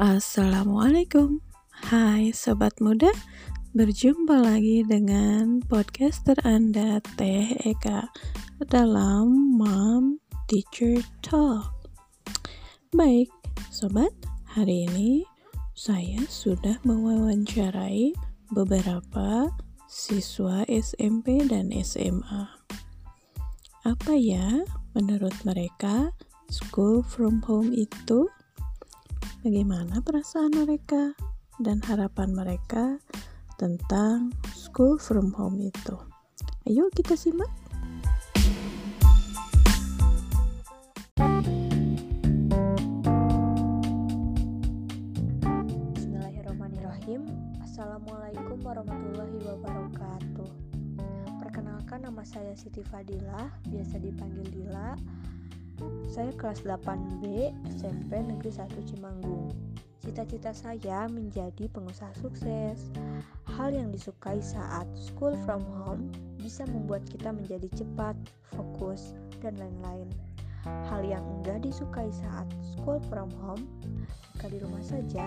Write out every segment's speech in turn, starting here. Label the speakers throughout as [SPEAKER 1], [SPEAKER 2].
[SPEAKER 1] Assalamualaikum. Hai Sobat Muda. Berjumpa lagi dengan podcaster Anda Teh Eka Dalam Mom Teacher Talk. Baik Sobat Hari ini saya sudah mewawancarai beberapa siswa SMP dan SMA Apa ya menurut mereka school from home itu? Bagaimana perasaan mereka dan harapan mereka tentang school from home itu. Ayo kita simak.
[SPEAKER 2] Bismillahirrahmanirrahim. Assalamualaikum warahmatullahi wabarakatuh. Perkenalkan nama saya Siti Fadila, biasa dipanggil Dila saya kelas 8B SMP Negeri 1 Cimanggung. Cita-cita saya menjadi pengusaha sukses. Hal yang disukai saat school from home bisa membuat kita menjadi cepat, fokus, dan lain-lain. Hal yang enggak disukai saat school from home, jika di rumah saja,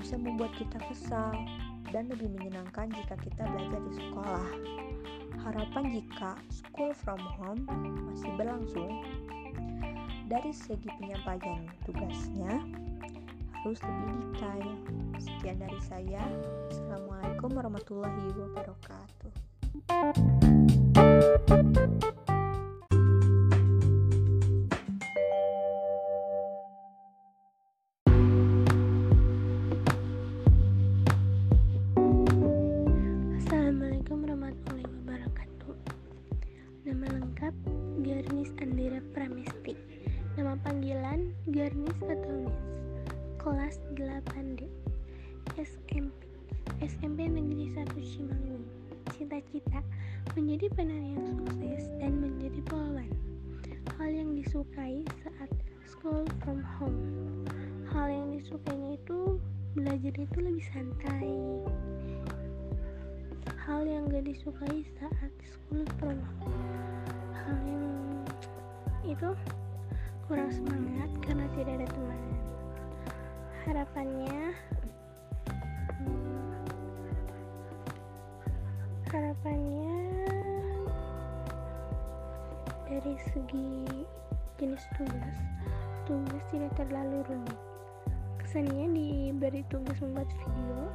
[SPEAKER 2] bisa membuat kita kesal dan lebih menyenangkan jika kita belajar di sekolah. Harapan jika school from home masih berlangsung, dari segi penyampaian tugasnya harus lebih detail. Sekian dari saya. Assalamualaikum warahmatullahi wabarakatuh.
[SPEAKER 3] Menjadi penari yang sukses dan menjadi polwan. Hal yang disukai saat school from home. Hal yang disukainya itu belajar itu lebih santai. Hal yang gak disukai saat school from home. Hal yang itu kurang semangat karena tidak ada teman. Harapannya, dari segi jenis tugas, tugas tidak terlalu rumit. Kesannya diberi tugas membuat video,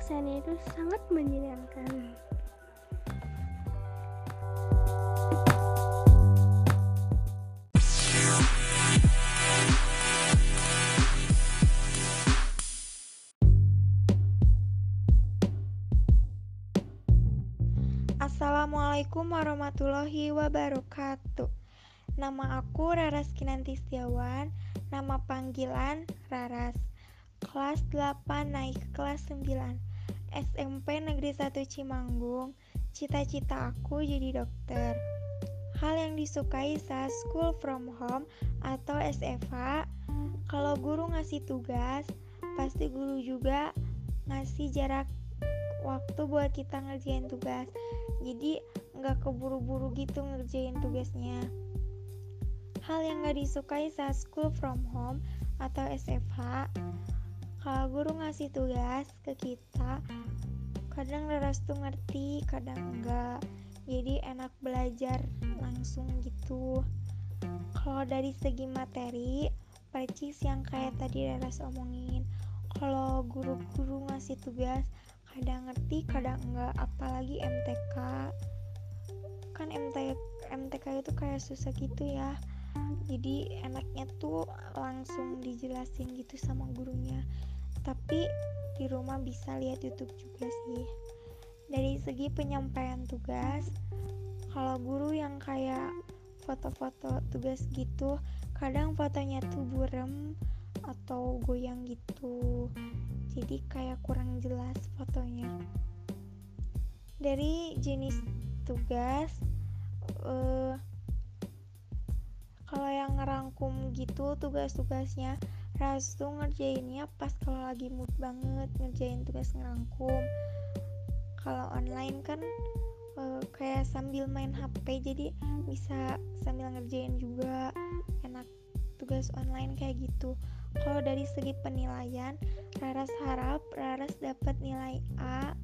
[SPEAKER 3] kesannya itu sangat menyenangkan.
[SPEAKER 4] Assalamualaikum warahmatullahi wabarakatuh. Nama aku Raras Kinanti Setiawan Nama panggilan Raras. Kelas 8 naik kelas 9 SMP Negeri 1 Cimanggung. Cita-cita aku jadi dokter. Hal yang disukai saat school from home atau SFH Kalau guru ngasih tugas Pasti guru juga ngasih jarak waktu buat kita ngerjain tugas. Jadi nggak keburu-buru gitu ngerjain tugasnya. Hal yang nggak disukai saat school from home atau SFH kalau guru ngasih tugas ke kita kadang Laras tuh ngerti kadang enggak jadi enak belajar langsung gitu. Kalau dari segi materi percis yang kayak tadi Laras omongin. Kalau guru-guru ngasih tugas kadang ngerti kadang enggak apalagi MTK kan MT, MTK itu kayak susah gitu ya. Jadi enaknya tuh langsung dijelasin gitu sama gurunya. Tapi di rumah bisa lihat YouTube juga sih. Dari segi penyampaian tugas kalau guru yang kayak foto-foto tugas gitu kadang fotonya tuh burem atau goyang gitu. Jadi kayak kurang jelas fotonya. Dari jenis tugas uh, kalau yang ngerangkum gitu tugas-tugasnya tuh ngerjainnya pas kalau lagi mood banget ngerjain tugas ngerangkum kalau online kan uh, kayak sambil main HP jadi bisa sambil ngerjain juga enak tugas online kayak gitu Kalau dari segi penilaian, Raras harap Raras dapat nilai A,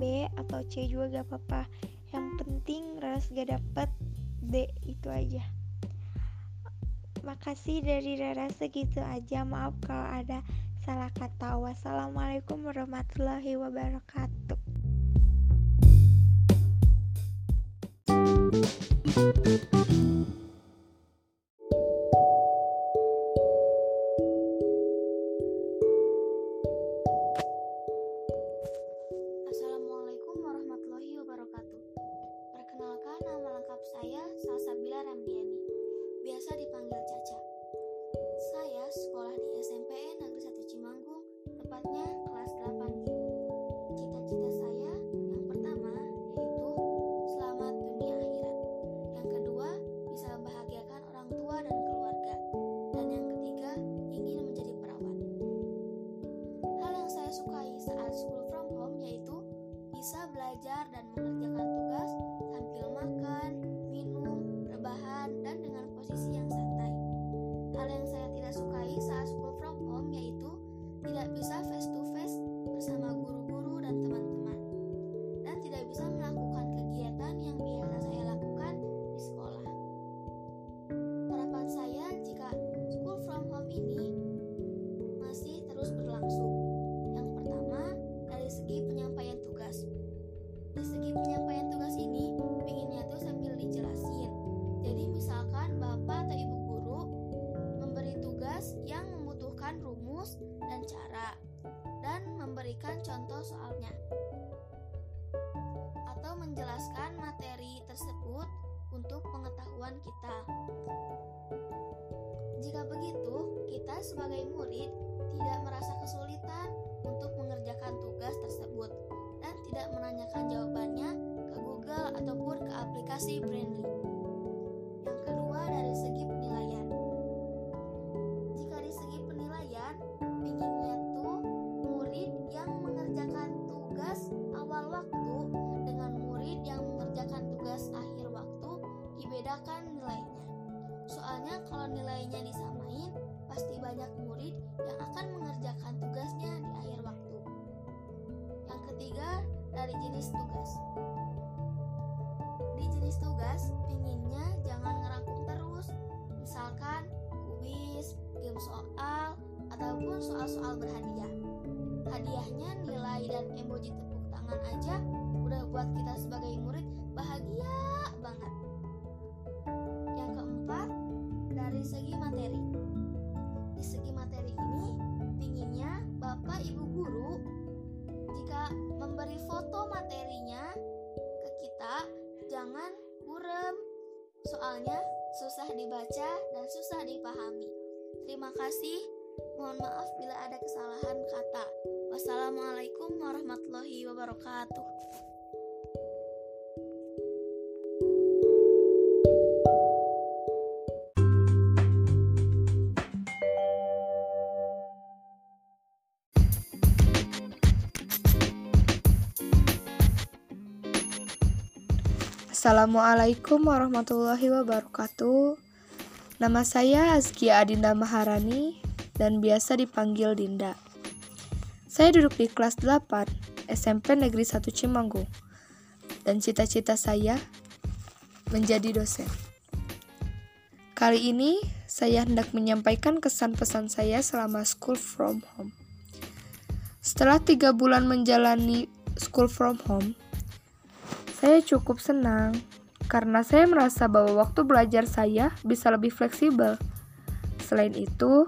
[SPEAKER 4] B, atau C juga gak apa-apa. Yang penting Raras gak dapat D itu aja. Makasih dari Raras segitu aja. Maaf kalau ada salah kata. Wassalamualaikum warahmatullahi wabarakatuh.
[SPEAKER 5] Sebagai murid tidak merasa kesulitan untuk mengerjakan tugas tersebut dan tidak menanyakan jawabannya ke Google ataupun ke aplikasi Brandly. Yang kedua dari segi penilaian. Jika di segi penilaian, pinginnya tuh murid yang mengerjakan tugas awal waktu dengan murid yang mengerjakan tugas akhir waktu dibedakan nilainya. Soalnya kalau nilainya disamain, pasti banyak murid yang akan mengerjakan tugasnya di akhir waktu. Yang ketiga, dari jenis tugas. Di jenis tugas, pinginnya jangan ngerangkum terus. Misalkan kuis, game soal, ataupun soal-soal berhadiah. Hadiahnya nilai dan emoji tepuk tangan aja udah buat kita sebagai murid bahagia banget. Terima kasih. Mohon maaf bila ada kesalahan kata. Wassalamualaikum warahmatullahi wabarakatuh.
[SPEAKER 6] Assalamualaikum warahmatullahi wabarakatuh. Nama saya Azkia Adinda Maharani dan biasa dipanggil Dinda. Saya duduk di kelas 8 SMP Negeri 1 Cimanggung. Dan cita-cita saya menjadi dosen. Kali ini saya hendak menyampaikan kesan pesan saya selama school from home. Setelah tiga bulan menjalani school from home, saya cukup senang karena saya merasa bahwa waktu belajar saya bisa lebih fleksibel. Selain itu,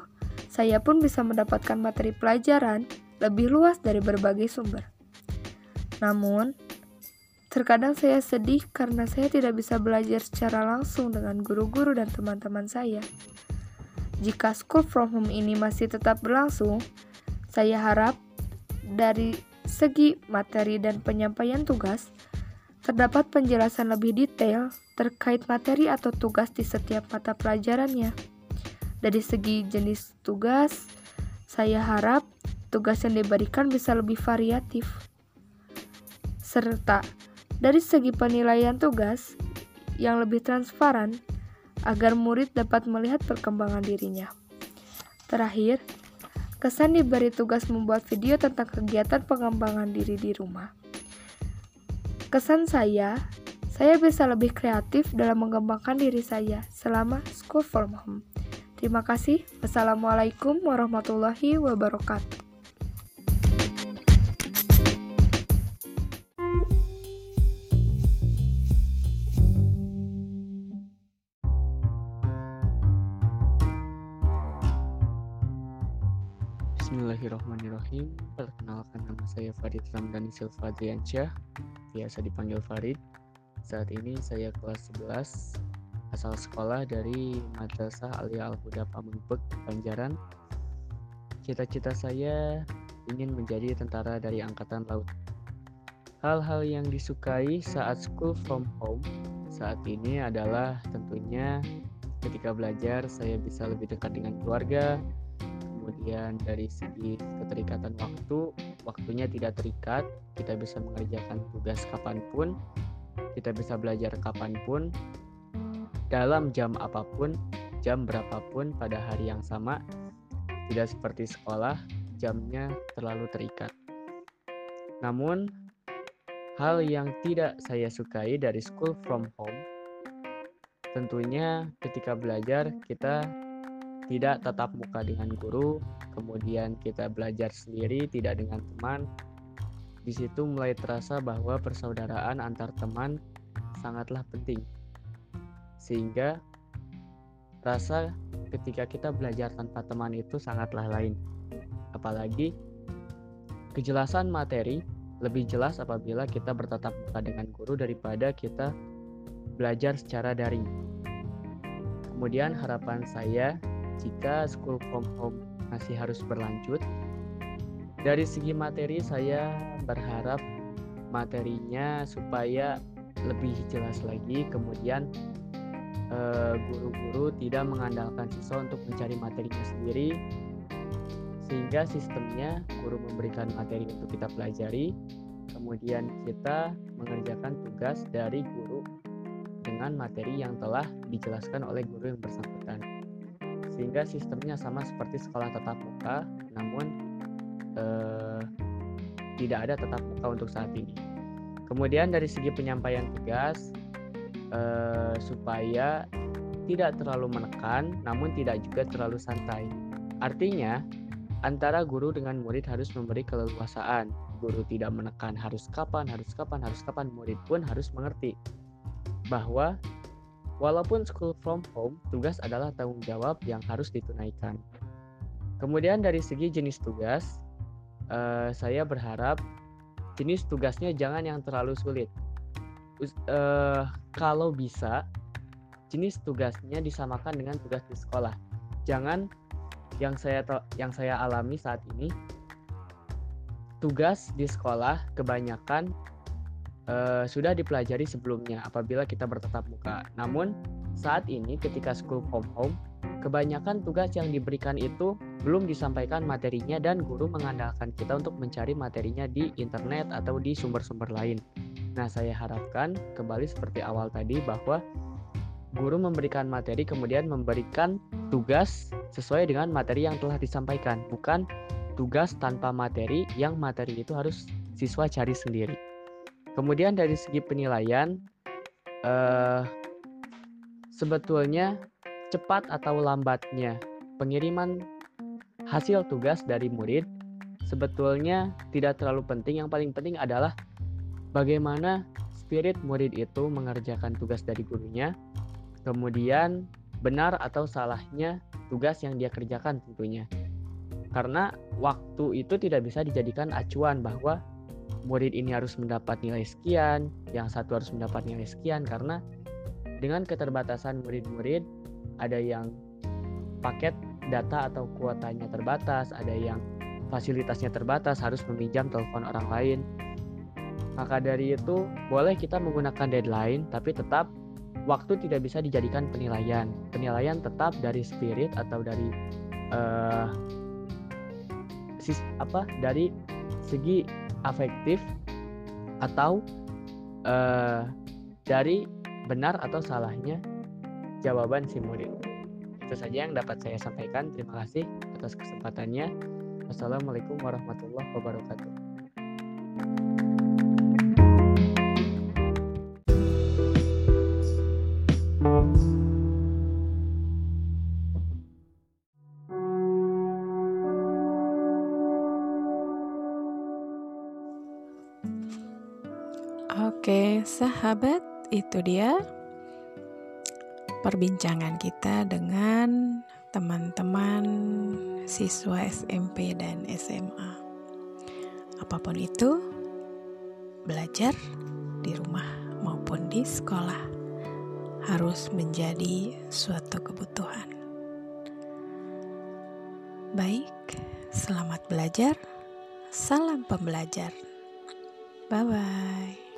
[SPEAKER 6] saya pun bisa mendapatkan materi pelajaran lebih luas dari berbagai sumber. Namun, terkadang saya sedih karena saya tidak bisa belajar secara langsung dengan guru-guru dan teman-teman saya. Jika school from home ini masih tetap berlangsung, saya harap dari segi materi dan penyampaian tugas, terdapat penjelasan lebih detail terkait materi atau tugas di setiap mata pelajarannya. Dari segi jenis tugas, saya harap tugas yang diberikan bisa lebih variatif. Serta dari segi penilaian tugas yang lebih transparan agar murid dapat melihat perkembangan dirinya. Terakhir, Kesan diberi tugas membuat video tentang kegiatan pengembangan diri di rumah. Kesan saya, saya bisa lebih kreatif dalam mengembangkan diri saya selama school from home. Terima kasih. Wassalamualaikum warahmatullahi wabarakatuh.
[SPEAKER 7] Bismillahirrahmanirrahim. Perkenalkan nama saya Farid Ramdhani Silva Driansyah, biasa dipanggil Farid. Saat ini saya kelas 11, asal sekolah dari Madrasah Alia Al-Huda Pamengpek, Banjaran. Cita-cita saya ingin menjadi tentara dari Angkatan Laut. Hal-hal yang disukai saat school from home saat ini adalah tentunya ketika belajar saya bisa lebih dekat dengan keluarga, kemudian dari segi keterikatan waktu waktunya tidak terikat kita bisa mengerjakan tugas kapan pun kita bisa belajar kapan pun dalam jam apa pun jam berapapun pada hari yang sama tidak seperti sekolah jamnya terlalu terikat. Namun hal yang tidak saya sukai dari school from home tentunya ketika belajar kita tidak tatap muka dengan guru, kemudian kita belajar sendiri tidak dengan teman. Di situ mulai terasa bahwa persaudaraan antar teman sangatlah penting. Sehingga rasa ketika kita belajar tanpa teman itu sangatlah lain. Apalagi kejelasan materi lebih jelas apabila kita bertatap muka dengan guru daripada kita belajar secara daring. Kemudian harapan saya jika school from home masih harus berlanjut. Dari segi materi saya berharap materinya supaya lebih jelas lagi. Kemudian eh, guru-guru tidak mengandalkan siswa untuk mencari materinya sendiri sehingga sistemnya guru memberikan materi untuk kita pelajari. Kemudian kita mengerjakan tugas dari guru dengan materi yang telah dijelaskan oleh guru yang bersangkutan sehingga sistemnya sama seperti sekolah tatap muka namun eh, tidak ada tatap muka untuk saat ini. Kemudian dari segi penyampaian tugas eh, supaya tidak terlalu menekan namun tidak juga terlalu santai. Artinya antara guru dengan murid harus memberi keleluasaan. Guru tidak menekan harus kapan harus kapan harus kapan murid pun harus mengerti bahwa Walaupun school from home, tugas adalah tanggung jawab yang harus ditunaikan. Kemudian dari segi jenis tugas, uh, saya berharap jenis tugasnya jangan yang terlalu sulit. Uh, kalau bisa, jenis tugasnya disamakan dengan tugas di sekolah. Jangan yang saya yang saya alami saat ini tugas di sekolah kebanyakan uh, sudah dipelajari sebelumnya apabila kita bertatap muka. Namun saat ini ketika school from home, kebanyakan tugas yang diberikan itu belum disampaikan materinya dan guru mengandalkan kita untuk mencari materinya di internet atau di sumber-sumber lain. Nah, saya harapkan kembali seperti awal tadi bahwa guru memberikan materi kemudian memberikan tugas sesuai dengan materi yang telah disampaikan, bukan tugas tanpa materi yang materi itu harus siswa cari sendiri. Kemudian dari segi penilaian, uh, sebetulnya cepat atau lambatnya pengiriman hasil tugas dari murid sebetulnya tidak terlalu penting. Yang paling penting adalah bagaimana spirit murid itu mengerjakan tugas dari gurunya, kemudian benar atau salahnya tugas yang dia kerjakan tentunya. Karena waktu itu tidak bisa dijadikan acuan bahwa murid ini harus mendapat nilai sekian, yang satu harus mendapat nilai sekian karena dengan keterbatasan murid-murid ada yang paket data atau kuotanya terbatas, ada yang fasilitasnya terbatas harus meminjam telepon orang lain. Maka dari itu boleh kita menggunakan deadline tapi tetap waktu tidak bisa dijadikan penilaian. Penilaian tetap dari spirit atau dari uh, sis, apa dari segi afektif atau uh, dari benar atau salahnya jawaban si murid. Itu saja yang dapat saya sampaikan. Terima kasih atas kesempatannya. Wassalamualaikum warahmatullahi wabarakatuh.
[SPEAKER 8] Sahabat, itu dia perbincangan kita dengan teman-teman siswa SMP dan SMA. Apa pun itu, belajar di rumah maupun di sekolah harus menjadi suatu kebutuhan. Baik, selamat belajar. Salam pembelajar. Bye bye.